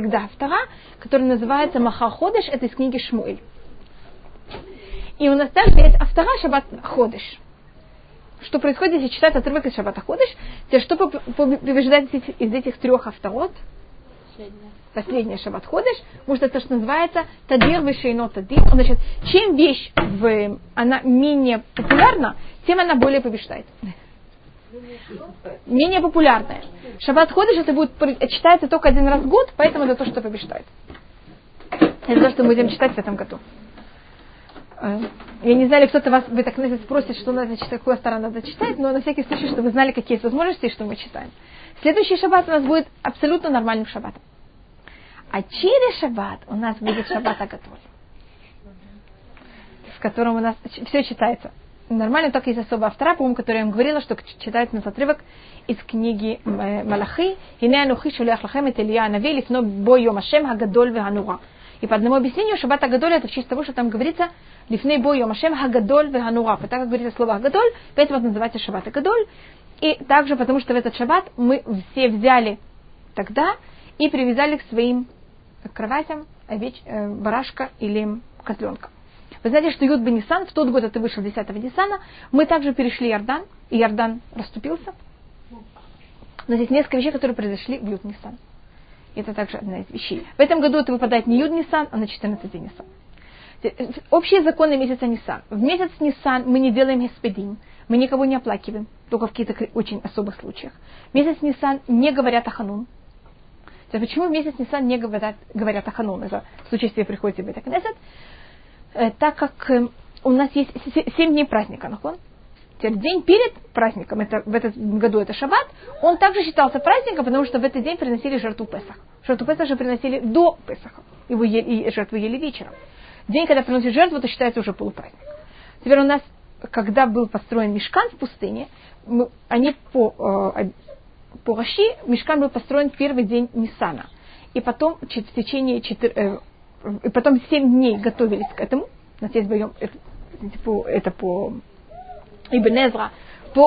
всегда автора, который называется Махаходыш, это из книги Шмуэль. И у нас также есть автора Шаббат Ходыш. Что происходит, если читать отрывок из Шаббата Ходыш? Теперь, что побеждать из этих трех авторот? Последняя Шаббат Ходыш, что это что называется Тадир Вишейно Тадир. Значит, чем вещь в, она менее популярна, тем она более побеждает менее популярная. Шаббат ходыш это будет читается только один раз в год, поэтому это то, что побеждает. Это то, что мы будем читать в этом году. Э, я не знаю, кто-то вас, вы так спросит, что надо читать, какую сторону надо читать, но на всякий случай, чтобы вы знали, какие есть возможности, что мы читаем. Следующий шаббат у нас будет абсолютно нормальным шаббатом. А через шаббат у нас будет шаббат Агатоль, в котором у нас все читается нормально, только есть особый автора, по-моему, который я вам говорила, что читает нас отрывок из книги э, Малахи. «Ине анухи шулях лахем et Илья Нави лифно бо йом хагадоль веганура». И по одному объяснению, Шаббат Агадоль это в честь того, что там говорится «Лифней бо йом хагадоль веганура». И так как говорится слово Агадоль, поэтому это называется Шаббат Агадоль. И также потому, что в этот шаббат мы все взяли тогда и привязали к своим кроватям овеч, э, барашка или козленка. Вы знаете, что Юд Бенисан, в тот год это вышел 10 Нисана, мы также перешли Иордан, и Иордан расступился. Но здесь несколько вещей, которые произошли в Юд Нисан. Это также одна из вещей. В этом году это выпадает не Юд Нисан, а на 14 день Нисан. Общие законы месяца Нисан. В месяц Нисан мы не делаем хеспедим, мы никого не оплакиваем, только в каких-то очень особых случаях. Месяц Нисан не говорят о ханун. Почему в месяц Нисан не говорят, говорят о ханун? Это в случае, если приходите в Бетакнесет, так как э, у нас есть 7 дней праздника, нахон? Теперь день перед праздником, это, в этом году это шаббат, он также считался праздником, потому что в этот день приносили жертву Песах. Жертву Песах же приносили до Песаха, его ели, и жертву ели вечером. День, когда приносят жертву, это считается уже полупраздник. Теперь у нас, когда был построен мешкан в пустыне, мы, они по, э, по Раши, мешкан был построен первый день Нисана. И потом в течение 4, и потом семь дней готовились к этому. У нас есть боем, это, по, это по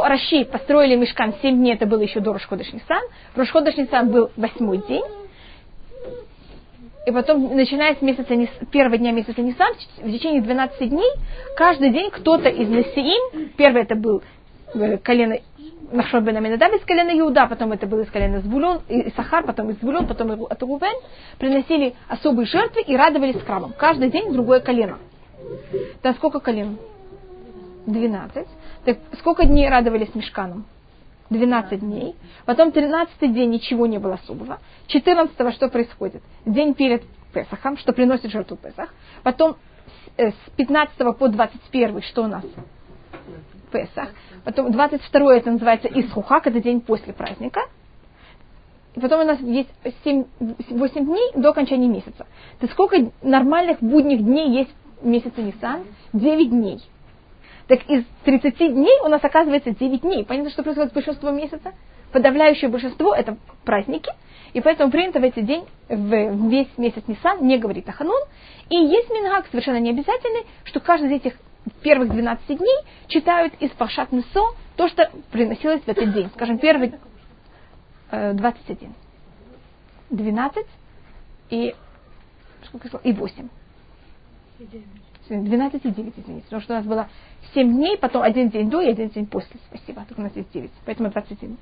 Раши построили мешкан семь дней, это было еще до Рошходыш Нисан. Рошходыш был восьмой день. И потом, начиная с месяца, первого дня месяца Нисан, в течение 12 дней, каждый день кто-то из Насиим, первый это был э, колено Нахшон бен Аминадаб из колена Иуда, потом это было из колена Звулон, и Сахар, потом из Звулон, потом от Рувен, приносили особые жертвы и радовались храмом. Каждый день другое колено. Да сколько колен? Двенадцать. Так сколько дней радовались мешканом? 12 дней. Потом 13 день ничего не было особого. 14 что происходит? День перед Песахом, что приносит жертву Песах. Потом э, с 15 по 21 что у нас? Песах. Потом 22 это называется Исхухак, это день после праздника. И потом у нас есть 7, 8 дней до окончания месяца. То сколько нормальных будних дней есть в месяце Нисан? 9 дней. Так из 30 дней у нас оказывается 9 дней. Понятно, что происходит с большинством месяца? Подавляющее большинство это праздники. И поэтому принято в этот день, в весь месяц Нисан, не говорить о Ханун. И есть мингак, совершенно не обязательный, что каждый из этих первых 12 дней читают из Пашат Несо то, что приносилось в этот день. Скажем, первый э, 21, 12 и, сколько и 8. 12 и 9, извините. Потому что у нас было 7 дней, потом один день до и один день после. Спасибо. Тут у нас есть 9. Поэтому 21.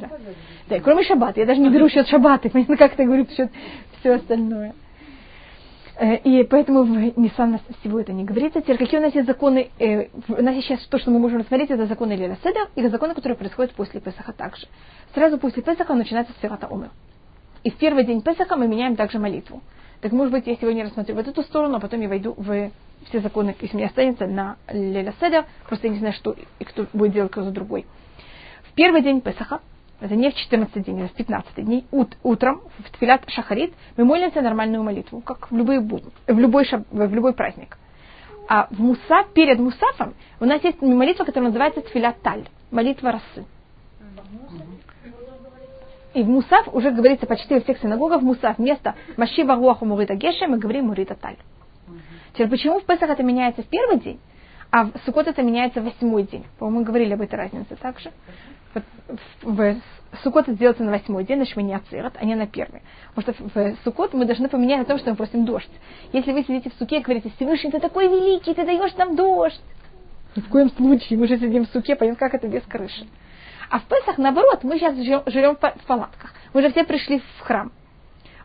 Да. да, и кроме шаббата. Я даже не беру счет шаббата. Понятно, как ты говоришь счет все остальное. Э, и поэтому в Нисан всего это не говорится. Теперь какие у нас есть законы? Э, у нас сейчас то, что мы можем рассмотреть, это законы Леля Седа и законы, которые происходят после Песаха также. Сразу после Песаха начинается Сферата Омер. И в первый день Песаха мы меняем также молитву. Так может быть, я сегодня рассмотрю вот эту сторону, а потом я войду в все законы, если мне останется, на Леля Седа. Просто я не знаю, что и кто будет делать кто за другой. В первый день Песаха это не в 14 дней, а в 15 дней, ут, утром, в Тфилят Шахарит, мы молимся нормальную молитву, как в любой, в любой, шаб, в любой праздник. А в Муса, перед Мусафом у нас есть молитва, которая называется Тфилят Таль, молитва расы. И в Мусав уже говорится почти во всех синагогах, в Мусав вместо Машива Руаху Мурита Геша мы говорим Мурита Таль. Теперь почему в Песах это меняется в первый день, А в Суккот это меняется восьмой день. По-моему, мы говорили об этой разнице также. Вот в, в Суккот это делается на восьмой день, значит, мы не ацерат, а не на первый. Потому что в Суккот мы должны поменять о том, что мы просим дождь. Если вы сидите в суке и говорите, Всевышний, ты такой великий, ты даешь нам дождь. Ни в коем случае, мы же сидим в суке, понятно, как это без крыши. А в Песах, наоборот, мы сейчас живем, живем в палатках. Мы же все пришли в храм.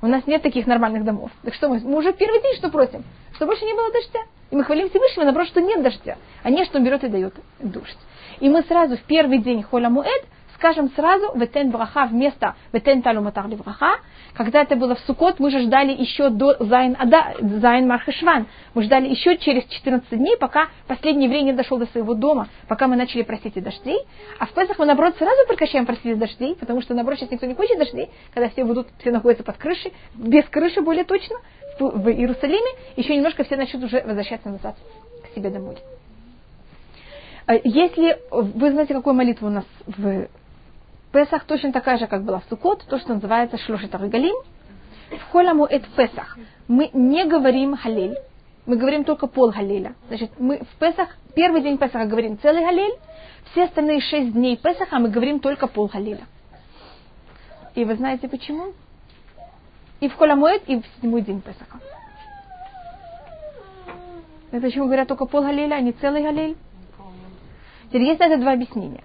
У нас нет таких нормальных домов. Так что мы, мы уже первый день что просим? Что больше не было дождя. И мы хвалим Всевышнего, наоборот, что нет дождя. А не, что он берет и дает дождь. И мы сразу в первый день Холя Муэд скажем сразу «Ветен браха» вместо «Ветен талу матар браха». Когда это было в Сукот, мы же ждали еще до זין, עד, זין מרחשוון. Мы ждали еще через 14 дней, пока последний еврей дошел до своего дома, пока мы начали просить и дождей. А в Песах мы, наоборот, сразу прекращаем просить дождей, потому что, наоборот, сейчас никто не хочет дождей, когда все будут, все находятся под крышей, без крыши более точно, в, Иерусалиме, еще немножко все начнут уже возвращаться назад к себе домой. А если вы знаете, какую молитву у нас в Песах точно такая же, как была в Сукот, то, что называется Шлошет Аригалим. В Холяму это Песах. Мы не говорим Халель, мы говорим только пол Халеля. Значит, мы в Песах, первый день Песаха говорим целый Халель, все остальные шесть дней Песаха мы говорим только пол Халеля. И вы знаете почему? И в Холямуэт, и в седьмой день Песаха. Это почему говорят только пол Галиля, а не целый Галиль? Теперь есть на это два объяснения.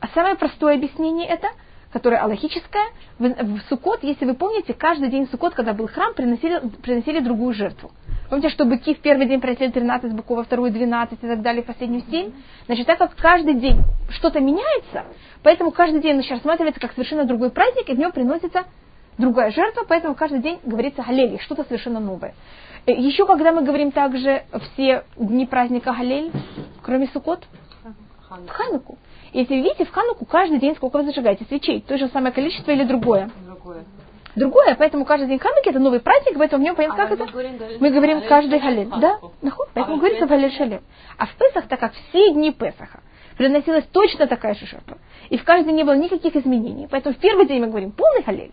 А самое простое объяснение это, которое аллахическое, в, в Суккот, если вы помните, каждый день Суккот, когда был храм, приносили, приносили другую жертву. Помните, что быки в первый день приносили 13 быков, во второй 12 и так далее, в последнюю 7? Значит, так как каждый день что-то меняется, поэтому каждый день значит, рассматривается как совершенно другой праздник, и в нем приносится другая жертва, поэтому каждый день говорится Галель, что-то совершенно новое. Э, Еще когда мы говорим также все дни праздника Галель, кроме Суккот, в Хануку. Если вы видите, в Хануку каждый день сколько вы зажигаете свечей? То же самое количество или другое? Другое. Другое, поэтому каждый день Хануки это новый праздник, поэтому в нем понятно, А как мы это? говорим Мы говорим каждый Галель. Да, А поэтому в говорится? Галель Шалем. А в Песах, так как все дни Песаха приносилась точно такая же жертва, и в каждый день не было никаких изменений, поэтому в первый день мы говорим полный Галель,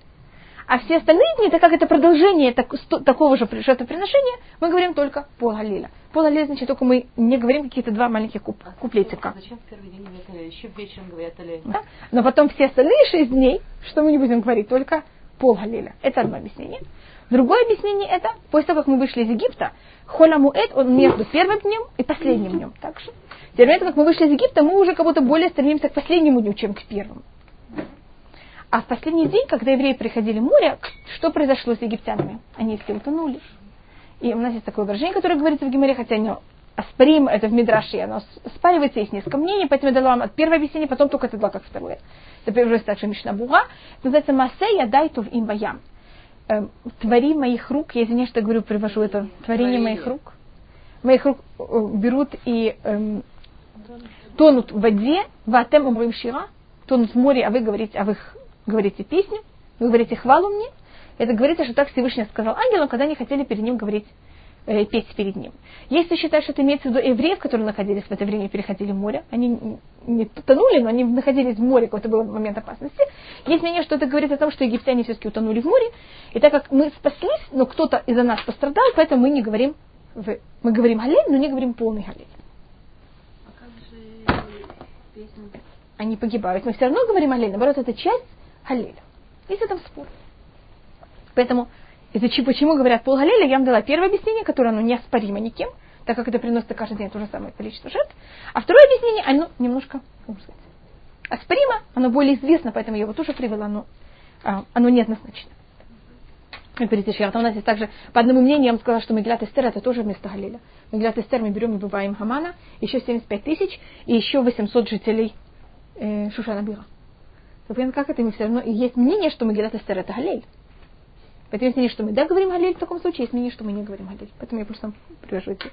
а все остальные дни, так как это продолжение так- сто- такого же жертвоприношения, мы говорим только пол Галиля. Пол Галиля, значит, только мы не говорим какие-то два маленьких куп- куплетика. Зачем в первый день говорят Аллель? Еще вечером говорят Аллель. Да? Но потом все остальные шесть дней, что мы не будем говорить, только пол Галиля. Это одно объяснение. Другое объяснение это, после того, как мы вышли из Египта, Холя Муэт, он между первым днем и последним днем. Так же. Теперь, как мы вышли из Египта, мы уже как будто более стремимся к последнему дню, чем к первому. А в последний день, когда евреи приходили в море, что произошло с египтянами? Они все утонули. И у нас есть такое выражение, которое говорится в Гимаре, хотя оно оспоримо, это в Мидраше, оно спаривается, есть несколько мнений, поэтому я дала вам первое объяснение, потом только это дала как второе. Это уже также Мишнабуга. Называется Масе ядайту в им баям. Эм, Твори моих рук, я извиняюсь, что говорю, привожу это, творение моих рук. Моих рук э, берут и эм, тонут в воде, ватем умрим шира, тонут в море, а вы говорите, а вы х- говорите песню, вы говорите хвалу мне. Это говорится, что так Всевышний сказал ангелам, когда они хотели перед ним говорить, э, петь перед ним. Если считать, что это имеется в виду евреев, которые находились в это время и переходили в море, они не тонули, но они находились в море, какой-то был момент опасности. Есть мнение, что это говорит о том, что египтяне все-таки утонули в море, и так как мы спаслись, но кто-то из-за нас пострадал, поэтому мы не говорим, в- мы говорим галель, но не говорим полный галель. А как же песня? они погибают. Мы все равно говорим Аллель, наоборот, это часть Халеля. Есть в этом спор. Поэтому, из-за чего, почему говорят пол Галеля, я вам дала первое объяснение, которое оно неоспоримо никем, так как это приносится каждый день то же самое количество жертв. А второе объяснение, оно немножко, как сказать, оспоримо, оно более известно, поэтому я его тоже привела, но а, оно неоднозначно. Говорите, Шиарта, у нас есть также, по одному мнению, я вам сказала, что Меглят Эстер это тоже вместо Галиля. Меглят Эстер мы берем и бываем Хамана, еще 75 тысяч и еще 800 жителей э, Шушана Бира. Как это мы все равно... Есть мнение, что Мегилат Эстер это Галель. Поэтому есть мнение, что мы да говорим Галель в таком случае, есть мнение, что мы не говорим Галель. Поэтому я просто привожу эти.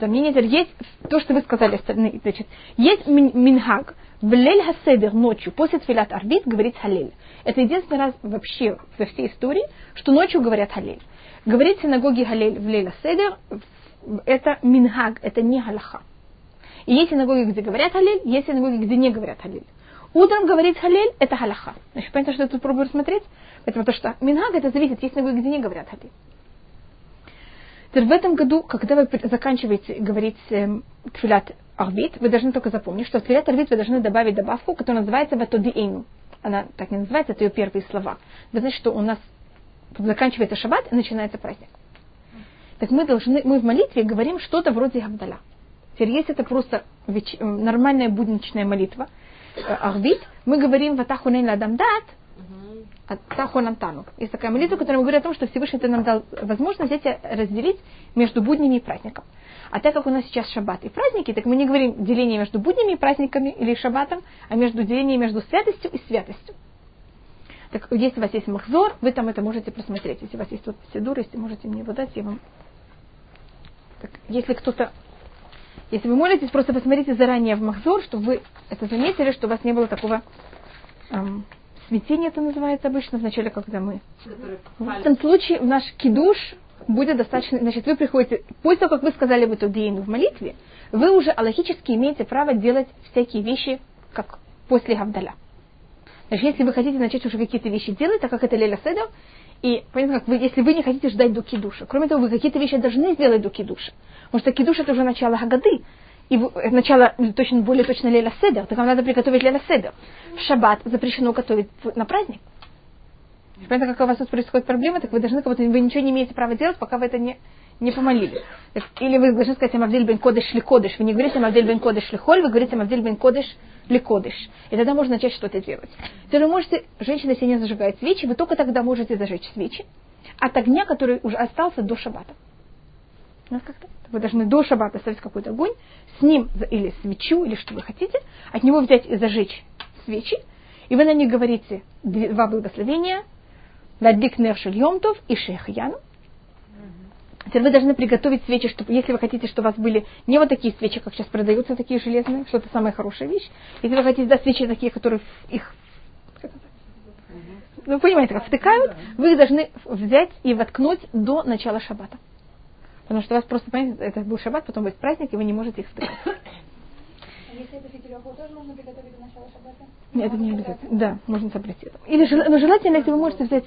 Да, мнение есть то, что вы сказали остальные. Значит, есть мин- минхаг. В лель хаседер ночью, после тфилат арбит, говорить Халель. Это единственный раз вообще во всей истории, что ночью говорят Халель. Говорить в синагоге Халель в лель хаседер, это минхаг, это не галаха. И есть синагоги, где говорят халель, есть синагоги, где не говорят халель. Утром говорить халель – это халаха. Значит, понятно, что я тут пробую рассмотреть? Поэтому то, что минхаг, это зависит, есть синагоги, где не говорят халель. Теперь в этом году, когда вы заканчиваете говорить эм, тфилят арбит, вы должны только запомнить, что в Тфилат арбит вы должны добавить добавку, которая называется ватодиэйну. Она так не называется, это ее первые слова. Это значит, что у нас заканчивается шаббат и начинается праздник. Так мы должны, мы в молитве говорим что-то вроде Гавдаля. Теперь, если это просто веч... нормальная будничная молитва, арбит, мы говорим ватахунейн ладам дат, Тахон Антану. Есть такая молитва, которая говорит о том, что Всевышний ты нам дал возможность эти разделить между буднями и праздником. А так как у нас сейчас шаббат и праздники, так мы не говорим деление между буднями и праздниками или шаббатом, а между делением между святостью и святостью. Так если у вас есть махзор, вы там это можете просмотреть. Если у вас есть вот сидур, если можете мне его дать, я вам... Так, если кто-то... Если вы молитесь, просто посмотрите заранее в махзор, чтобы вы это заметили, что у вас не было такого эм, Цветение это называется обычно вначале, когда мы... В этом случае наш кидуш будет достаточно... Значит, вы приходите... После того, как вы сказали бы Тодейну в молитве, вы уже аллахически имеете право делать всякие вещи, как после Гавдаля. Значит, если вы хотите начать уже какие-то вещи делать, так как это Леля Седер, и понятно, как вы, если вы не хотите ждать до кидуша, кроме того, вы какие-то вещи должны сделать до кидуша. Потому что кидуш это уже начало Хагады и начало точно, более точно Леля Седер, так вам надо приготовить Леля Седер. В шаббат запрещено готовить на праздник. Понятно, как у вас тут происходит проблема, так вы должны, как будто вы ничего не имеете права делать, пока вы это не, не помолили. Или вы должны сказать Амавдель бен Кодыш ли Кодыш. Вы не говорите Амавдель бен Кодыш ли Холь, вы говорите Амавдель бен Кодыш ли Кодыш. И тогда можно начать что-то делать. Теперь вы можете, женщина, если не зажигает свечи, вы только тогда можете зажечь свечи от огня, который уже остался до шаббата. Вы должны до шаббата оставить какой-то огонь, с ним или свечу, или что вы хотите, от него взять и зажечь свечи, и вы на них говорите два благословения, Ладик Нершель Йомтов и Шехьяну. Теперь вы должны приготовить свечи, чтобы, если вы хотите, чтобы у вас были не вот такие свечи, как сейчас продаются, такие железные, что это самая хорошая вещь. Если вы хотите, да, свечи такие, которые их ну, понимаете, как втыкают, вы их должны взять и воткнуть до начала шаббата. Потому что у вас просто, понимаете, это был шаббат, потом будет праздник, и вы не можете их втыкать. А если это фитилеху, тоже нужно приготовить до начала шаббата? Нет, это не обязательно. Да, можно соблюсти это. Или жел... но желательно, если вы можете взять...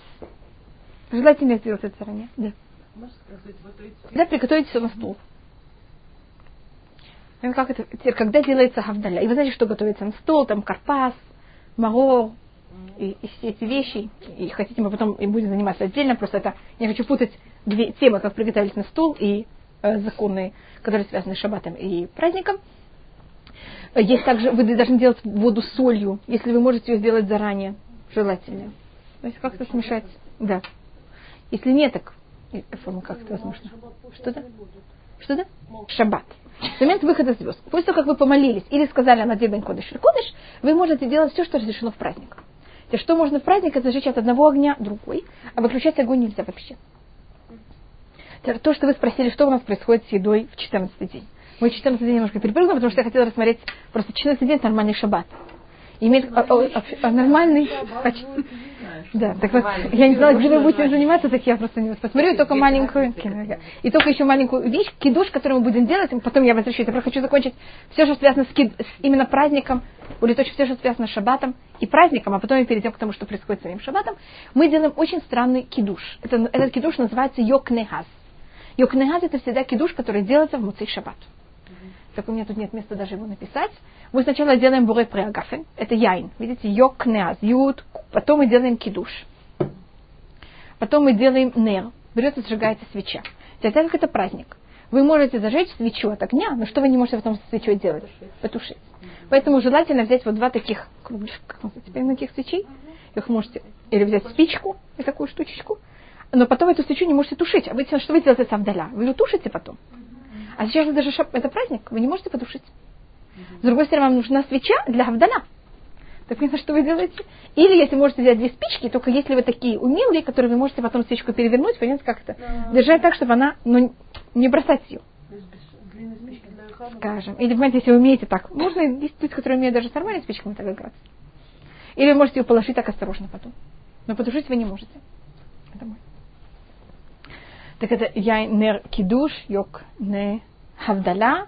Желательно сделать это заранее. Да. Да, приготовить все на стол. И как это, теперь, когда делается хавдаля, и вы знаете, что готовится на стол, там карпас, маро, и, и все эти вещи, и хотите, мы потом и будем заниматься отдельно, просто это, я хочу путать две темы, как приготовить на стол и э, законы, которые связаны с шаббатом и праздником. Есть также, вы должны делать воду солью, если вы можете ее сделать заранее, желательно. То есть как-то смешать. Да. Если нет, так форма как это возможно. Что да? Что да? Шаббат. В момент выхода звезд. После того, как вы помолились или сказали на Бен Кодыш Кодыш, вы можете делать все, что разрешено в праздник. То что можно в праздник, это зажечь от одного огня другой, а выключать огонь нельзя вообще. То, что вы спросили, что у нас происходит с едой в 14 день. Мы 14 день немножко перепрыгнули, потому что я хотела рассмотреть просто 14 день нормальный шаббат. Иметь а, а, а, нормальный... Да, так вот, я не знала, где вы будете заниматься, так я просто не посмотрю, только маленькую, и только еще маленькую вещь, кидуш, которую мы будем делать, потом я возвращаюсь, я просто хочу закончить все, что связано с, кид, с именно праздником, точно все, что связано с шаббатом и праздником, а потом мы перейдем к тому, что происходит с самим шаббатом, мы делаем очень странный кидуш. Это, этот кидуш называется йокнехаз. Йокнехаз это всегда кидуш, который делается в муцей шаббат. Так у меня тут нет места даже его написать. Мы сначала делаем буре преагафен, это яин. Видите, йокнеаз, ют. Потом мы делаем кидуш. Потом мы делаем нер. Берется, сжигается свеча. Так как это праздник, вы можете зажечь свечу от огня, но что вы не можете потом с свечой делать? Потушить. Поэтому желательно взять вот два таких таких свечей. Их можете или взять спичку и такую штучечку, но потом эту свечу не можете тушить. А вы что вы делаете сам вдаля? Вы ее тушите потом. А сейчас даже шап, это праздник, вы не можете потушить. С другой стороны, вам нужна свеча для Авдаля. Так понятно, что вы делаете? Или если можете взять две спички, только если вы такие умелые, которые вы можете потом свечку перевернуть, понятно, как то держать так, чтобы она, ну, не бросать ее. Скажем. Или, понимаете, если вы умеете так, можно, есть люди, которые умеют даже с нормальной спичками так играться. Или вы можете ее положить так осторожно потом. Но потушить вы не можете. Это мой. Так это я нер кидуш, йок не хавдаля,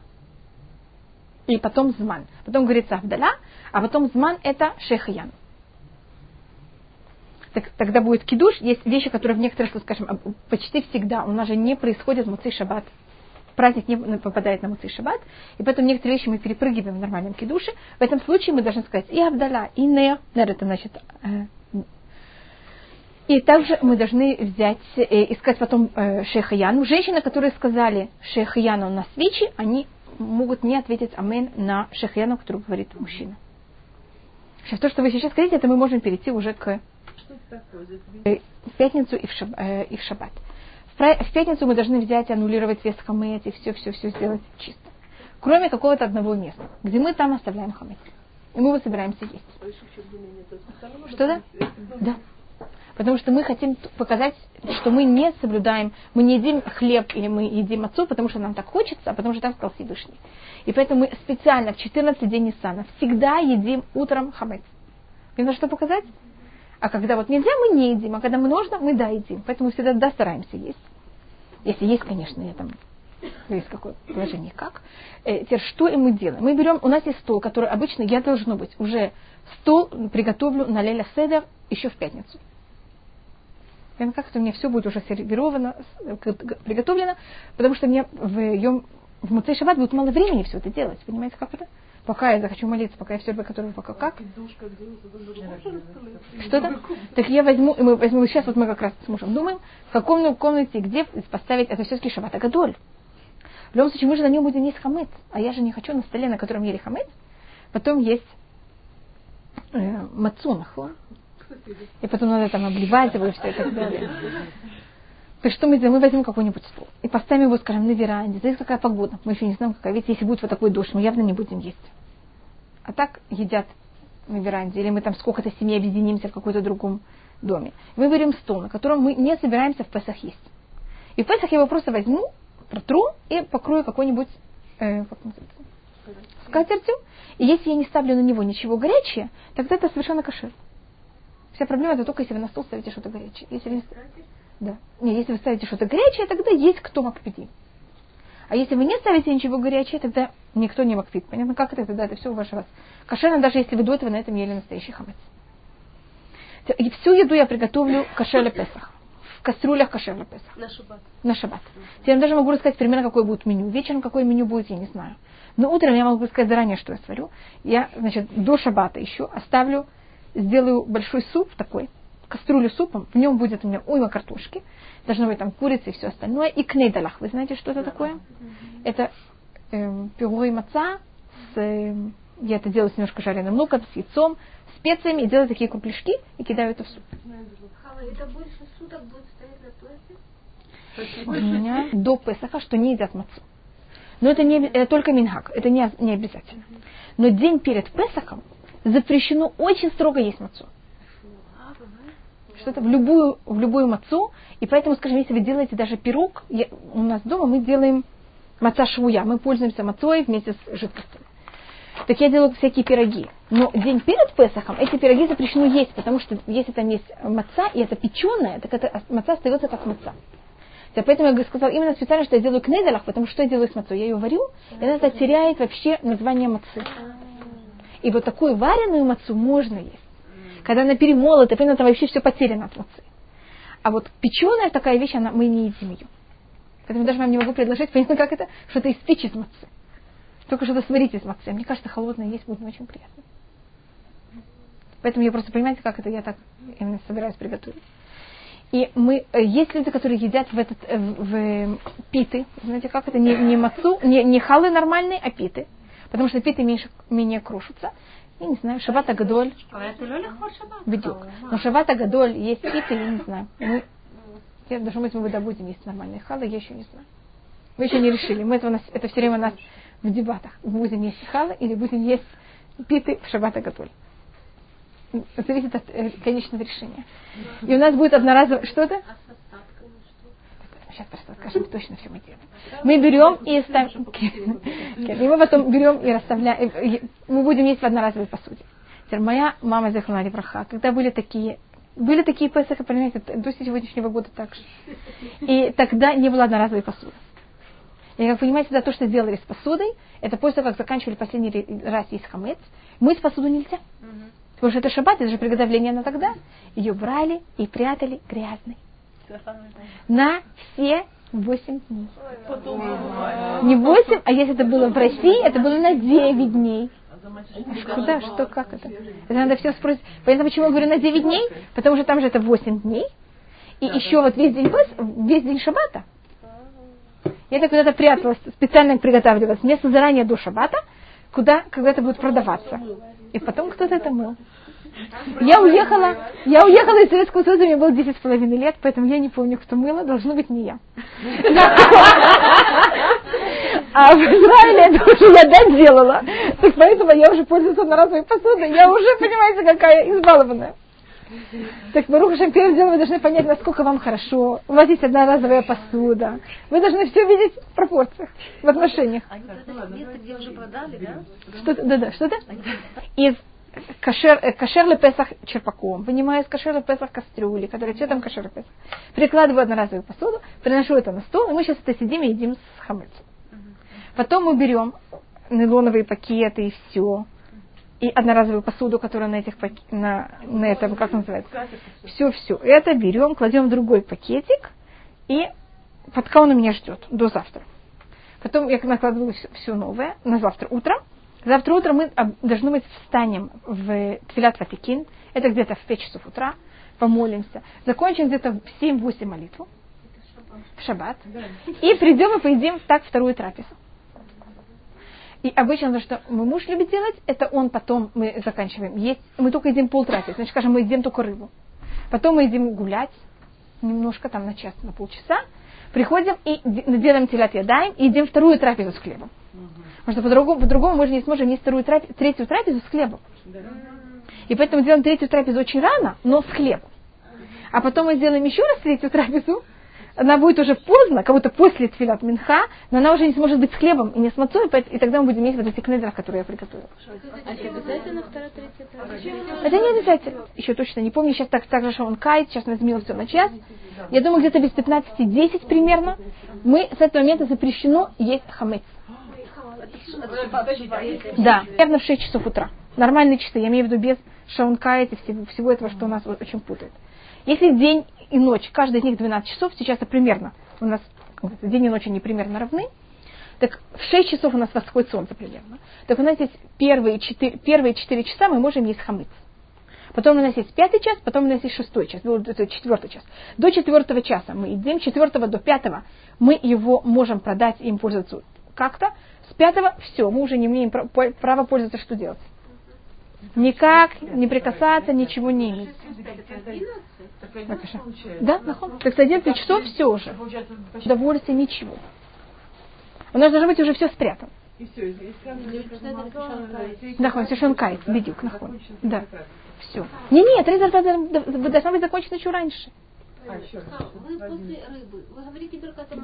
и потом зман. Потом говорится хавдаля, а потом зман это шехаян. Так, тогда будет кидуш. Есть вещи, которые в некоторых, скажем, почти всегда у нас же не происходят в муцей шаббат праздник не попадает на Муцей Шаббат, и поэтому некоторые вещи мы перепрыгиваем в нормальном кидуше. В этом случае мы должны сказать и Абдала, и Нер. Нер это значит э, и также мы должны взять, э, искать потом э, шейхаяну. Женщины, которые сказали шейхаяну на свечи, они могут не ответить амен на шейхаяну, которую говорит мужчина. Сейчас то, что вы сейчас говорите, это мы можем перейти уже к э, в пятницу и в, шаб, э, и в шаббат. В, в пятницу мы должны взять, аннулировать вес хамец и все-все-все сделать чисто. Кроме какого-то одного места, где мы там оставляем хамец. И мы его собираемся есть. Что да? Да. Потому что мы хотим показать, что мы не соблюдаем, мы не едим хлеб или мы едим отцу, потому что нам так хочется, а потому что так сказал Всевышний. И поэтому мы специально в 14 день Ниссана всегда едим утром хамец. Именно что показать? А когда вот нельзя, мы не едим, а когда мы нужно, мы да едим. Поэтому всегда да стараемся есть. Если есть, конечно, я там есть какое положение как. Э, теперь что и мы делаем? Мы берем, у нас есть стол, который обычно я должно быть уже стол приготовлю на Леля Седер еще в пятницу. И как-то у меня все будет уже сервировано, приготовлено, потому что мне в, Йом, в Муцей Шаббат будет мало времени все это делать. Понимаете, как это? Пока я захочу молиться, пока я все приготовлю, пока как. Что-то? Так я возьму, и мы возьмем, сейчас вот мы как раз с мужем думаем, в каком комнате, где поставить, это все-таки Шаббат Агадоль. В любом случае, мы же на нем будем есть хамец, а я же не хочу на столе, на котором ели хамец, потом есть э, мацунах. И потом надо там обливать его и все и так далее. Так что мы сделаем? Мы возьмем какой-нибудь стол и поставим его, скажем, на веранде. Зависит, какая погода. Мы еще не знаем, какая. Ведь если будет вот такой дождь, мы явно не будем есть. А так едят на веранде. Или мы там сколько-то семей объединимся в каком-то другом доме. Мы берем стол, на котором мы не собираемся в Песах есть. И в Песах я его просто возьму, протру и покрою какой-нибудь э, как скатертью. И если я не ставлю на него ничего горячее, тогда это совершенно кошер. Вся проблема это только если вы на стол ставите что-то горячее. Если вы, да. Не, если вы ставите что-то горячее, тогда есть кто макпиди. А если вы не ставите ничего горячее, тогда никто не макпит. Понятно, как это тогда? Это все у вашего кошерно, даже если вы до этого на этом ели настоящий хамец. И всю еду я приготовлю кошер Песах. В кастрюлях кошер Песах. На шаббат. На шаббат. Теперь я даже могу рассказать примерно, какое будет меню. Вечером какое меню будет, я не знаю. Но утром я могу сказать заранее, что я сварю. Я, значит, до шаббата еще оставлю сделаю большой суп такой, кастрюлю супом, в нем будет у меня уйма картошки, должно быть там курица и все остальное, и кнейдалах. Вы знаете, что это такое? Это эм, пюре маца, с, эм, я это делаю с немножко жареным луком, с яйцом, специями, и делаю такие кругляшки и кидаю это в суп. это больше суток будет стоять на У меня до Песаха, что не едят мацу. Но это, не, это только минхак, это не, не обязательно. Но день перед Песахом запрещено очень строго есть мацу. Что-то в любую, в любую мацу. И поэтому, скажем, если вы делаете даже пирог, я, у нас дома мы делаем маца швуя, мы пользуемся мацой вместе с жидкостью. Так я делаю всякие пироги. Но день перед Песохом эти пироги запрещено есть, потому что если там есть маца, и это печеное, так это маца остается как маца. И поэтому я сказала именно специально, что я делаю кнеделах, потому что я делаю с мацой. Я ее варю, и она теряет вообще название мацы. И вот такую вареную мацу можно есть. Когда она перемолота, понятно, там вообще все потеряно от мацы. А вот печеная такая вещь, она, мы не едим ее. Поэтому даже вам не могу предложить, понятно, как это, что-то испечь из мацы. Только что-то сварить из мацы. Мне кажется, холодное есть будет очень приятно. Поэтому я просто, понимаете, как это я так именно собираюсь приготовить. И мы, э, есть люди, которые едят в, этот, э, в, в питы, знаете, как это, не, не мацу, не, не халы нормальные, а питы потому что питы меньше, менее крушатся. Я не знаю, Шаббат Агадоль. Бедюк. Но Шаббат Агадоль есть питы, я не знаю. Мы, я даже мы мы будем есть нормальные халы, я еще не знаю. Мы еще не решили. Мы это, у нас, это все время у нас в дебатах. Будем есть халы или будем есть питы в Шаббат Агадоль. Зависит от э, конечного решения. И у нас будет одноразовое... Что-то? Сейчас просто скажем точно все мы делаем. Мы берем и ставим, и мы потом берем и расставляем, мы будем есть в одноразовой посуде. Теперь моя мама Зехлана Левраха, когда были такие были такие Песахи, понимаете, до сегодняшнего года так же. И тогда не было одноразовой посуды. И, как вы понимаете, да, то, что сделали с посудой, это после того, как заканчивали последний раз есть хамец, мыть посуду нельзя. Потому что это шаббат, это же приготовление на тогда. Ее брали и прятали грязной на все Восемь дней. Не восемь, а если это было в России, это было на девять дней. Куда, что, как это? Это надо все спросить. Понятно, почему я говорю на 9 дней? Потому что там же это 8 дней. И еще вот весь день, весь день шаббата. Я так куда-то пряталась, специально приготавливалась место заранее до шаббата, куда когда это будет продаваться. И потом кто-то это мыл. Я уехала, я уехала из Советского Союза, мне было 10 с половиной лет, поэтому я не помню, кто мыла, должно быть не я. А в Израиле это уже я доделала. Так поэтому я уже пользуюсь одноразовой посудой. Я уже, понимаете, какая избалованная. Так, Баруха Шем, первым делом вы должны понять, насколько вам хорошо. У вас есть одноразовая посуда. Вы должны все видеть в пропорциях, в отношениях. Они продали место, где уже продали, да? Что-то, да-да, что-то? Из кашер, э, кашер Песах черпаком, вынимаю из кашер Песах кастрюли, которые все там кашер Песах. Прикладываю одноразовую посуду, приношу это на стол, и мы сейчас это сидим и едим с хамыцем. Потом мы берем нейлоновые пакеты и все, и одноразовую посуду, которая на этих на, на этом, как называется, все-все. Это берем, кладем в другой пакетик, и пока он у меня ждет, до завтра. Потом я накладываю все, все новое на завтра утром, Завтра утром мы должны быть встанем в Тфилат Ватикин, это где-то в 5 часов утра, помолимся, закончим где-то в 7-8 молитву, в шаббат, и придем и поедим так вторую трапезу. И обычно то, что мой муж любит делать, это он потом, мы заканчиваем есть, мы только едим пол трапезы, значит, скажем, мы едим только рыбу. Потом мы едим гулять, немножко там на час, на полчаса, приходим и делаем телят ядаем и едим вторую трапезу с хлебом. Потому что по-другому, по-другому мы же не сможем есть вторую трапезу, третью трапезу с хлебом. И поэтому делаем третью трапезу очень рано, но с хлебом. А потом мы сделаем еще раз третью трапезу, она будет уже поздно, как будто после тфилат минха, но она уже не сможет быть с хлебом и не с мацой, и тогда мы будем есть вот эти кнедрах, которые я приготовила. А это обязательно вторая, третья Это не обязательно. Еще точно не помню. Сейчас так, так же, что он кайт, сейчас мы изменил все на час. Я думаю, где-то без 15-10 примерно мы с этого момента запрещено есть хамец. Да, примерно в 6 часов утра. Нормальные часы, я имею в виду без шаункайт и всего, этого, что у нас очень путает. Если день и ночь, каждый из них 12 часов, сейчас это примерно, у нас день и ночь они примерно равны, так в 6 часов у нас восходит солнце примерно. Так у нас есть первые 4, первые 4 часа мы можем есть хамыц. Потом у нас есть пятый час, потом у нас есть шестой час, это четвертый час. До четвертого часа мы едим, четвертого до пятого мы его можем продать им пользоваться как-то. Пятого все, мы уже не имеем права пользоваться, что делать. Никак не прикасаться, ничего не иметь. Да. Так с 11 часов все уже. Удовольствие ничего. У нас должно быть уже все спрятано. Нахон, совершенно кайт, бедюк, нахон. Да, все. Не, нет, должна быть закончена еще раньше. А, вы после рыбы, вы говорите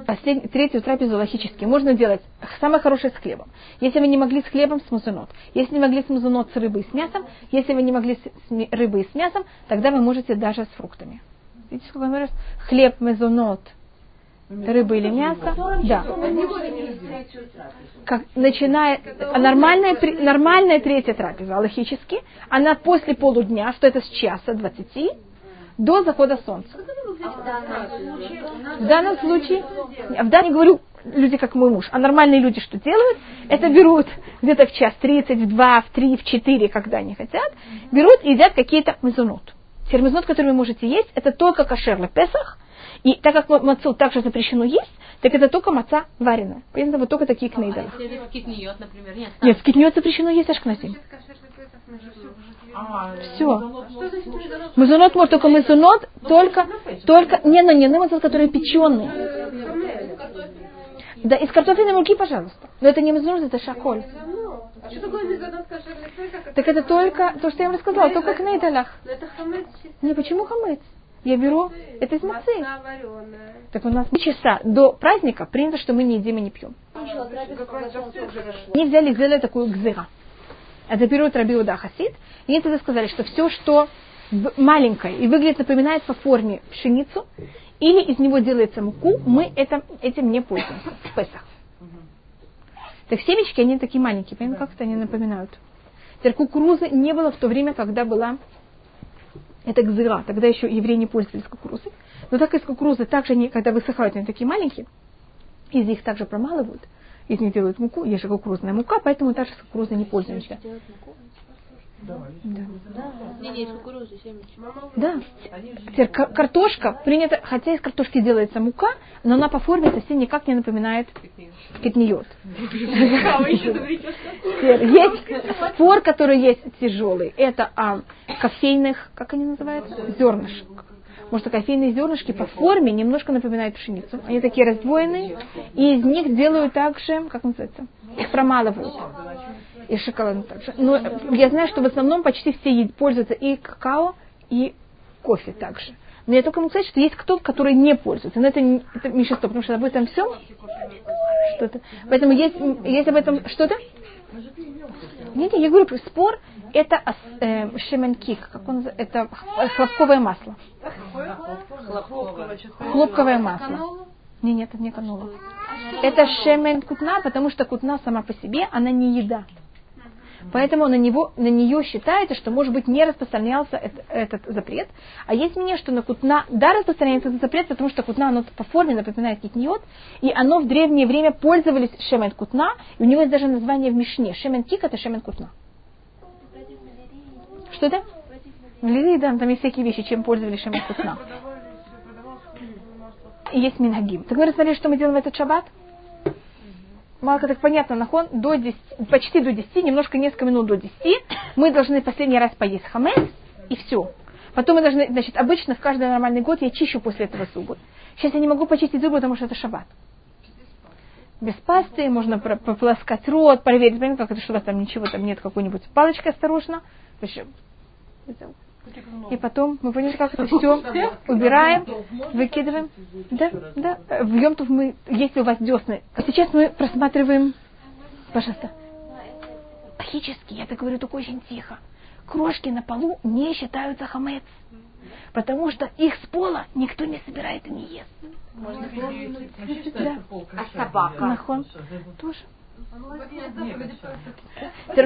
Послед... Третью трапезу логически можно делать самое хорошее с хлебом. Если вы не могли с хлебом, с мазунот. Если не могли с мазунот, с рыбой и с мясом. Если вы не могли с рыбой и с мясом, тогда вы можете даже с фруктами. Видите, сколько говорю? Хлеб, мазунот, рыба или мясо. Да. Как, начиная, нормальная, нормальная третья трапеза, логически, она после полудня, что это с часа 20, до захода солнца. В данном случае, в данном говорю люди, как мой муж, а нормальные люди что делают? Это берут где-то в час 30, в 2, в 3, в 4, когда они хотят, берут и едят какие-то мезунот. Термизнот, который вы можете есть, это только кошер на Песах, и так как мацу также запрещено есть, так это только маца вареная. Поэтому вот только такие кнейдеры. А если скитниот, например, нет? Нет, скитниот запрещено есть ашкназим. Все. Мазунот может только мазунот, только, только, не, но не, мазунот, которые печеные. Да, из картофельной муки, пожалуйста. Но это не мазунот, это шаколь. Так это только, то, что я вам рассказала, только к нейдалях. Не, почему хамец? Я беру, это из мацы. Так у нас часа до праздника принято, что мы не едим и не пьем. Они взяли, сделали такую гзыра. Это берут Рабиуда Хасид, и тогда сказали, что все, что маленькое и выглядит, напоминает по форме пшеницу, или из него делается муку, мы это, этим не пользуемся в Песах. Так семечки, они такие маленькие, понимаете, как это они напоминают. Теперь кукурузы не было в то время, когда была Это гзыра. Тогда еще евреи не пользовались кукурузой. Но так из кукурузы, также они, когда высыхают, они такие маленькие, из них также промалывают, из них делают муку, есть же кукурузная мука, поэтому также с кукурузой не пользуемся. Да. Семечки. Да. Теперь ка- картошка принята, хотя из картошки делается мука, но она по форме совсем никак не напоминает кетниот. Теперь Есть спор, который есть тяжелый. Это о кофейных, как они называются, зернышек. Потому что кофейные зернышки по форме немножко напоминают пшеницу. Они такие раздвоенные, и из них делают также, как называется, их промалывают. И шоколад также. Но я знаю, что в основном почти все пользуются и какао, и кофе также. Но я только могу сказать, что есть кто-то, который не пользуется. Но это, не- это меньшинство, потому что об этом всем что-то. Поэтому есть, есть об этом что-то? Нет, я говорю, спор это э, шеменкик, как он, это хлопковое масло. Хлопковое масло. Не, нет, это не канола. Это шемен кутна, потому что кутна сама по себе, она не еда. Поэтому на, него, на нее считается, что, может быть, не распространялся эт- этот запрет. А есть мнение, что на кутна, да, распространяется этот запрет, потому что кутна, оно по форме напоминает китниот, и оно в древнее время пользовались шемен кутна, и у него есть даже название в Мишне. Шемен кик это шемен кутна. Что это? Малярии, да, там есть всякие вещи, чем пользовались шемен кутна. И есть минагим. Так мы рассмотрели, что мы делаем в этот шаббат? Малко так понятно, нахон, до 10, почти до 10, немножко несколько минут до 10, мы должны последний раз поесть хамец, и все. Потом мы должны, значит, обычно в каждый нормальный год я чищу после этого зубы. Сейчас я не могу почистить зубы, потому что это шаббат. Без пасты, можно про- пополоскать рот, проверить, понимаете, как это, что у там ничего там нет, какой-нибудь палочкой осторожно. И потом, мы поняли, как это все убираем, выкидываем. Да, да. В Йомтов мы, если у вас десны. А сейчас мы просматриваем, пожалуйста, логически, я так говорю только очень тихо. Крошки на полу не считаются хамец. Потому что их с пола никто не собирает и не ест. Да. А собака? Нахон. Тоже.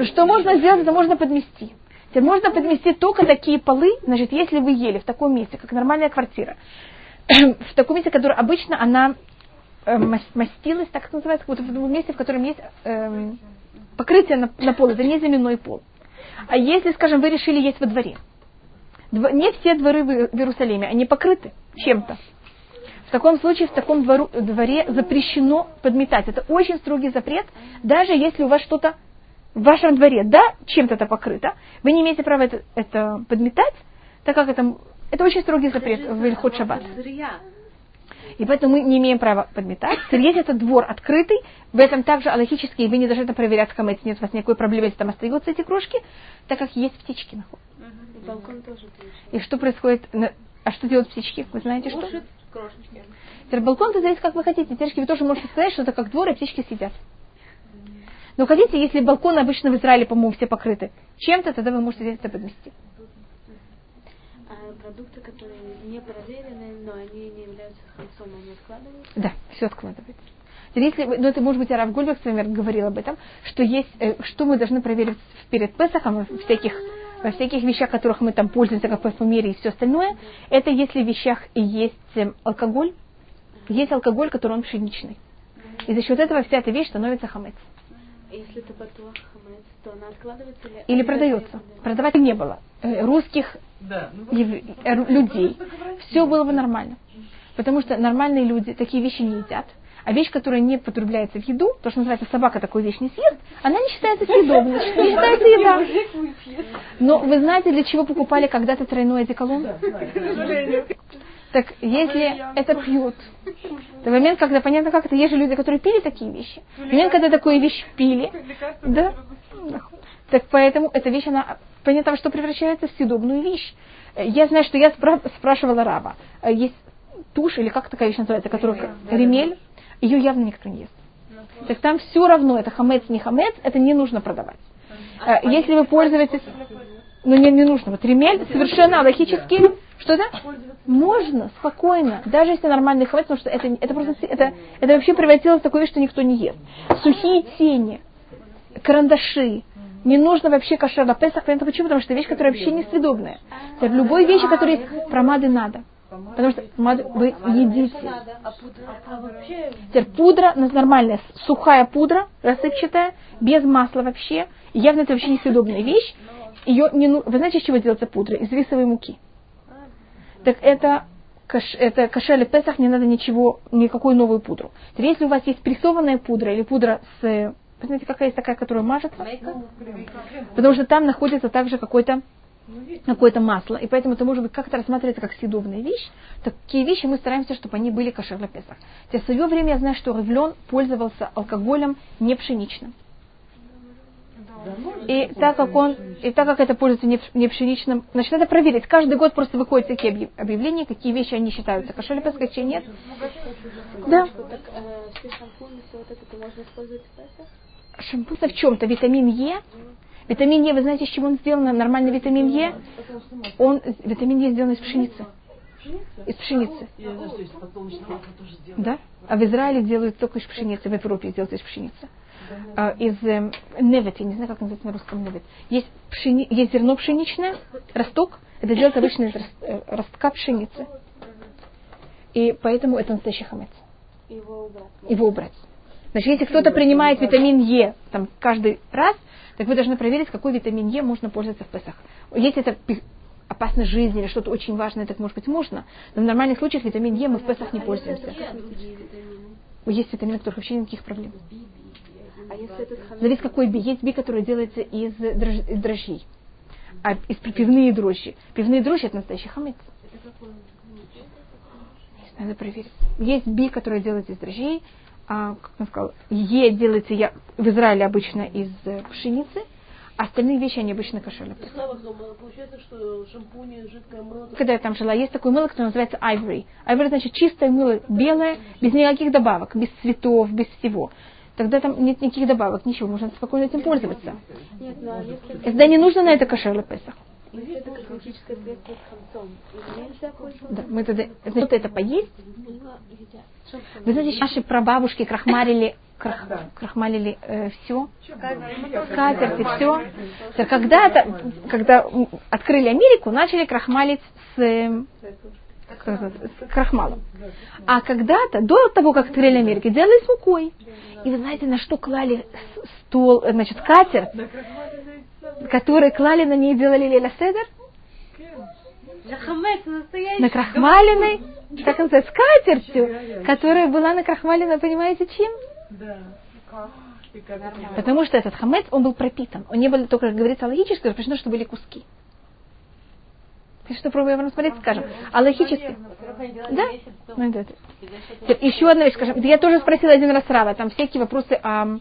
Что можно сделать, это можно подмести. Теперь можно подмести только такие полы, значит, если вы ели в таком месте, как нормальная квартира, в таком месте, которое обычно она э, мас- мастилась, так называется, как будто в месте, в котором есть эм, покрытие на, на пол, это не земляной пол. А если, скажем, вы решили есть во дворе, Дво- не все дворы в Иерусалиме, они покрыты чем-то. В таком случае в таком двору, дворе запрещено подметать. Это очень строгий запрет, даже если у вас что-то в вашем дворе, да, чем-то это покрыто, вы не имеете права это, это подметать, так как это, это очень строгий запрет в Ильхот Шаббат. Зря. И поэтому мы не имеем права подметать. Если это двор открытый, в этом также аллахически, вы не должны это проверять хамец, нет у вас никакой проблемы, если там остаются эти крошки, так как есть птички. находятся. И балкон тоже. И что происходит, на- а что делают птички? Вы знаете что? Крошечки. Теперь балкон, это зависит, как вы хотите. Птички вы тоже можете сказать, что это как двор, и птички сидят. Но хотите, если балкон обычно в Израиле, по-моему, все покрыты чем-то, тогда вы можете это подмести. А продукты, которые не проверены, но они не являются хамцом, они откладываются. Да, все откладывается. Если, ну это может быть Арав Гульбек, например, говорил об этом, что есть, э, что мы должны проверить перед Песахом, в всяких, во всяких вещах, которых мы там пользуемся, как парфюмерии и все остальное, это если в вещах и есть эм, алкоголь, есть алкоголь, который он пшеничный. И за счет этого вся эта вещь становится хамец. Если это батуах хамец, то она откладывается или... Или продается. Продавать не было. Э, Русских ев- э, ру- людей. Все было бы нормально. Потому что нормальные люди такие вещи не едят. А вещь, которая не потребляется в еду, то, что называется собака такую вещь не съест, она не считается съедобной, не считается еда. Но вы знаете, для чего покупали когда-то тройной одеколон? Так если это пьют, то момент, когда понятно, как это, есть же люди, которые пили такие вещи. Момент, когда такую вещь пили, да, так поэтому эта вещь, она, понятно, что превращается в съедобную вещь. Э, Я знаю, что я спра- спрашивала раба, э, есть тушь, или как такая вещь называется, которая как ремель, ее явно никто не ест. Так там все равно, это хамец, не хамец, это не нужно продавать. Э, Если вы пользуетесь, ну не, не нужно, вот ремель совершенно логически, что да? Можно, спокойно, даже если нормальный хамец, потому что это, это просто, это, это вообще превратилось в такую вещь, что никто не ест. Сухие тени, карандаши, не нужно вообще кашер на Песах. Понятно почему? Потому что это вещь, которая вообще не съедобная. Теперь любой вещи, есть, промады надо. Потому что помады вы едите. Теперь пудра нормальная, сухая пудра, рассыпчатая, без масла вообще. Явно это вообще не съедобная вещь. Ее не, ну- вы знаете, из чего делается пудра? Из рисовой муки. Так это это кошель Песах, не надо ничего, никакую новую пудру. Теперь, если у вас есть прессованная пудра или пудра с, знаете, какая есть такая, которая мажется? Потому что там находится также какой-то какое-то масло, и поэтому это может быть как-то рассматривается как съедобная вещь. Такие вещи мы стараемся, чтобы они были кошер для Песах. В свое время я знаю, что Ревлен пользовался алкоголем не пшеничным. И так как он, и так как это пользуется не, пшеничным, значит, надо проверить. Каждый год просто выходят такие объявления, какие вещи они считаются кошель песка, какие нет. Да. Шампунь в чем-то, витамин Е. Витамин Е, вы знаете, из чего он сделан? Нормальный витамин Е. Он, витамин Е сделан из пшеницы. Из пшеницы. Да? А в Израиле делают только из пшеницы, в Европе делают из пшеницы. А, из э, невет, я не знаю, как называется на русском невет. Есть, пшени, есть зерно пшеничное, росток, это делается обычно из э, ростка пшеницы. И поэтому это настоящий хамец. Его убрать. Его убрать. Значит, если кто-то принимает витамин Е там, каждый раз, так вы должны проверить, какой витамин Е можно пользоваться в Песах. Если это опасность жизни или что-то очень важное, так может быть можно. Но в нормальных случаях витамин Е мы в Песах не пользуемся. Есть витамины, у которых вообще никаких проблем. А если этот Зависит какой би. Есть би, который делается из, из дрожжей. А из пивные дрожжи. Пивные дрожжи это настоящий хамец. Надо проверить. Есть би, который делается из дрожжей. А, как он сказал, Е делается я, в Израиле обычно из э, пшеницы. А остальные вещи, они обычно кошерные. Получается, что шампунь, жидкое мыло... Когда я там жила, есть такое мыло, которое называется ivory. Ivory значит чистое мыло, белое, без никаких добавок, без цветов, без всего тогда там нет никаких добавок, ничего, можно спокойно этим пользоваться. Нет, ну, а если... Да не нужно на это кошер Песах. Да, мы тогда, значит, это поесть. Вы знаете, наши прабабушки крахмалили, крах, крахмалили э, все, скатерти, все. Когда-то, когда открыли Америку, начали крахмалить с с крахмалом. А когда-то, до того, как открыли Америки, делали с мукой. И вы знаете, на что клали стол, значит, катер, который клали на ней, делали леля седер? На крахмаленной, как называется, скатертью, которая была на крахмаленной, понимаете, чем? Потому что этот хамец, он был пропитан. Он не был только, как говорится, логически, потому что были куски. Что, пробуем рассмотреть, скажем. А логически. Да? Ну, да. Еще одна вещь, скажем. Я тоже спросила один раз Рава, там всякие вопросы о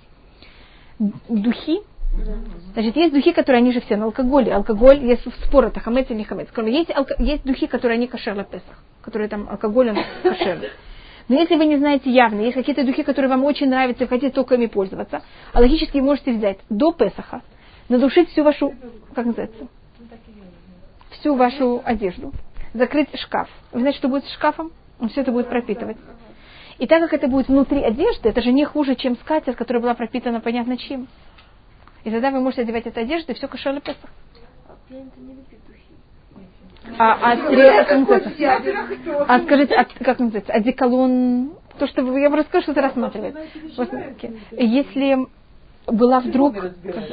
духи. Значит, есть духи, которые они же все на алкоголе. Алкоголь, есть спор, это хамец или не хамец. Кроме есть, алко... есть духи, которые они кошер на Песах, которые там алкоголь, он кошер. Но если вы не знаете явно, есть какие-то духи, которые вам очень нравятся, и хотите только ими пользоваться, а логически можете взять до Песаха, надушить всю вашу, как называется, всю вашу одежду, закрыть шкаф. Вы знаете, что будет с шкафом? Он все это будет пропитывать. И так как это будет внутри одежды, это же не хуже, чем скатерть, которая была пропитана понятно чем. И тогда вы можете одевать эту одежду, и все кошер Песах. А, а, а, а скажите, а, как называется, одеколон, то, что вы, я бы расскажу, что это рассматривает. Если была вдруг,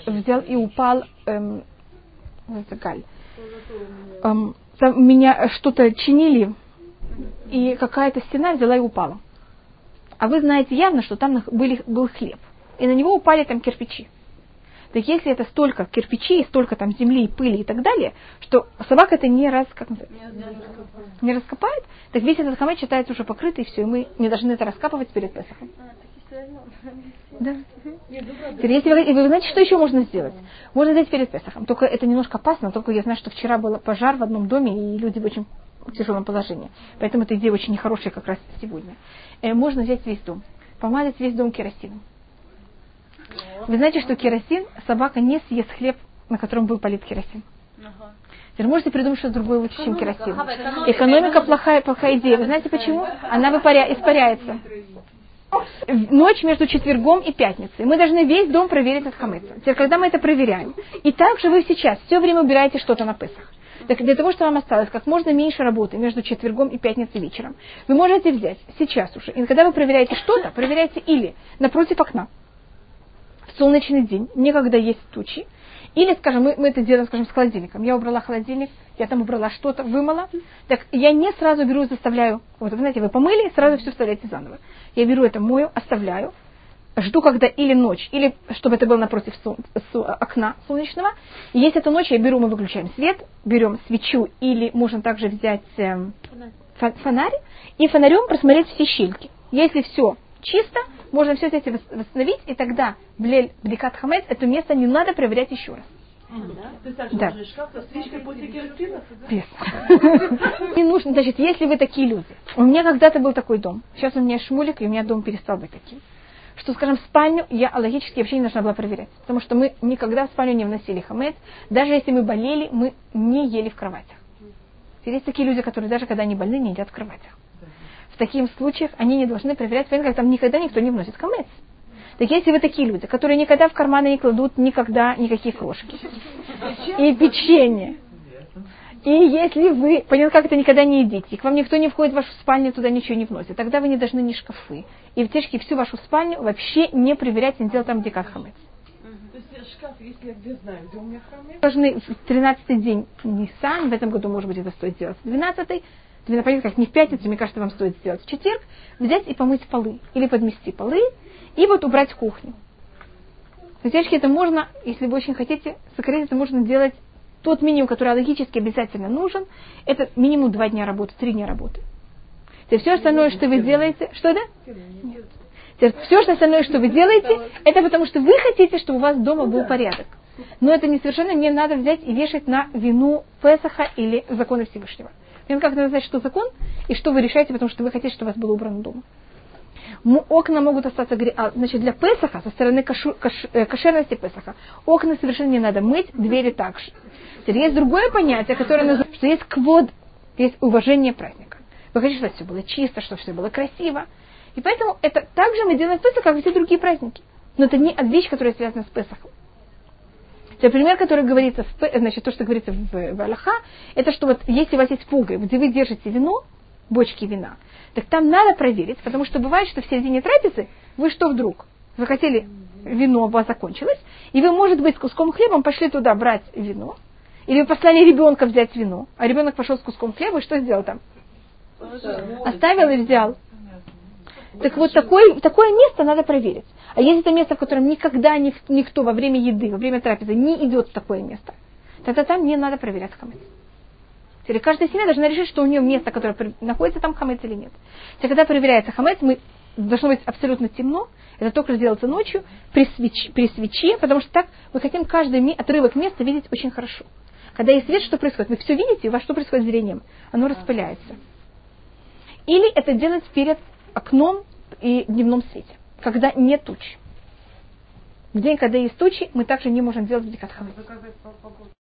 взял и упал, эм, галь, эм, там меня что-то чинили, и какая-то стена взяла и упала. А вы знаете явно, что там были, был хлеб. И на него упали там кирпичи. Так если это столько кирпичей, столько там земли, пыли и так далее, что собака это не, раз, как не раскопает, так весь этот хамед считается уже покрытый, и все, и мы не должны это раскапывать перед Песохом. Да. Теперь, если вы, вы знаете, что еще можно сделать? Можно сделать перед Песохом. Только это немножко опасно, только я знаю, что вчера был пожар в одном доме, и люди в очень тяжелом положении. Поэтому эта идея очень нехорошая как раз сегодня. Э, можно взять весь дом, помазать весь дом керосином. Вы знаете, что керосин, собака не съест хлеб, на котором был полит керосин. Теперь можете придумать что-то другое лучше, чем керосин. Экономика плохая, плохая идея. Вы знаете почему? Она выпаря... испаряется. Ночь между четвергом и пятницей. Мы должны весь дом проверить от хамеца. Теперь, когда мы это проверяем, и также вы сейчас все время убираете что-то на Песах. Так для того, чтобы вам осталось как можно меньше работы между четвергом и пятницей вечером, вы можете взять сейчас уже, и когда вы проверяете что-то, проверяйте или напротив окна, в солнечный день, некогда есть тучи, или, скажем, мы, мы это делаем, скажем, с холодильником. Я убрала холодильник, я там убрала что-то, вымыла. Так я не сразу беру и заставляю. Вот, вы знаете, вы помыли, сразу все вставляете заново. Я беру это, мою, оставляю, жду, когда или ночь, или чтобы это было напротив су, су, окна солнечного. И если это ночь, я беру, мы выключаем свет, берем свечу, или можно также взять э, фонарь, и фонарем просмотреть все щельки. Если все чисто, можно все эти восстановить, и тогда блель бдикат хамец, это место не надо проверять еще раз. Да. Без. Не нужно, значит, если вы такие люди. У меня когда-то был такой дом. Сейчас у меня шмулик, и у меня дом перестал быть таким. Что, скажем, спальню я логически вообще не должна была проверять. Потому что мы никогда в спальню не вносили хамец. Даже если мы болели, мы не ели в кроватях. Есть такие люди, которые даже когда они больны, не едят в кроватях в таких случаях они не должны проверять, как там никогда никто не вносит камец. Так если вы такие люди, которые никогда в карманы не кладут никогда никакие крошки и печенье, и если вы, понятно, как это никогда не едите, и к вам никто не входит в вашу спальню, туда ничего не вносит, тогда вы не должны ни шкафы. И в течке всю вашу спальню вообще не проверять, не делать там, где как хамец. То есть шкаф, если я где знаю, где у меня хамец? Должны в 13 день Нисан, в этом году, может быть, это стоит сделать. 12 Тебе понятно, как не в пятницу, мне кажется, вам стоит сделать в четверг, взять и помыть полы. Или подмести полы, и вот убрать кухню. Девочки, это можно, если вы очень хотите, сократить, это можно делать тот минимум, который логически обязательно нужен, это минимум два дня работы, три дня работы. Теперь все остальное, что вы делаете, что это? Теперь все что остальное, что вы делаете, это потому что вы хотите, чтобы у вас дома был порядок. Но это не совершенно не надо взять и вешать на вину Песаха или закона Всевышнего. Им как надо знать, что закон, и что вы решаете, потому что вы хотите, чтобы у вас было убрано дома. Окна могут остаться, а, значит, для Песаха, со стороны кашу, каш, э, кошерности Песаха, окна совершенно не надо мыть, двери также. Теперь есть другое понятие, которое называется, что есть квод, есть уважение праздника. Вы хотите, чтобы все было чисто, чтобы все было красиво. И поэтому это также мы делаем в Песах, как и все другие праздники. Но это не вещь, которая связана с Песахом. Теперь пример, который говорится, в, значит, то, что говорится в, в Аллаха, это что вот если у вас есть пугай, где вы держите вино, бочки вина, так там надо проверить, потому что бывает, что в середине трапезы вы что вдруг? Вы хотели, вино у вас закончилось, и вы, может быть, с куском хлебом пошли туда брать вино, или вы послали ребенка взять вино, а ребенок пошел с куском хлеба, и что сделал там? Оставил и взял. Так вот, такое, такое место надо проверить. А есть это место, в котором никогда никто во время еды, во время трапезы не идет в такое место, тогда там не надо проверять хамец. Теперь каждая семья должна решить, что у нее место, которое находится там хамец или нет. Теперь, когда проверяется хамец, мы должно быть абсолютно темно, это только сделается ночью при, свеч, при свече, потому что так мы хотим каждый отрывок места видеть очень хорошо. Когда есть свет, что происходит? Вы все видите, у вас что происходит с зрением? Оно распыляется. Или это делать перед окном и дневном свете когда нет туч. В день, когда есть тучи, мы также не можем делать бдикат